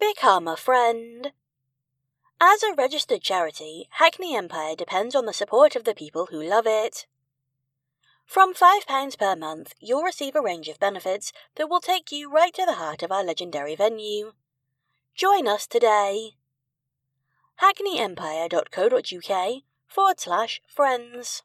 Become a friend. As a registered charity, Hackney Empire depends on the support of the people who love it. From £5 per month, you'll receive a range of benefits that will take you right to the heart of our legendary venue. Join us today. hackneyempire.co.uk forward slash friends.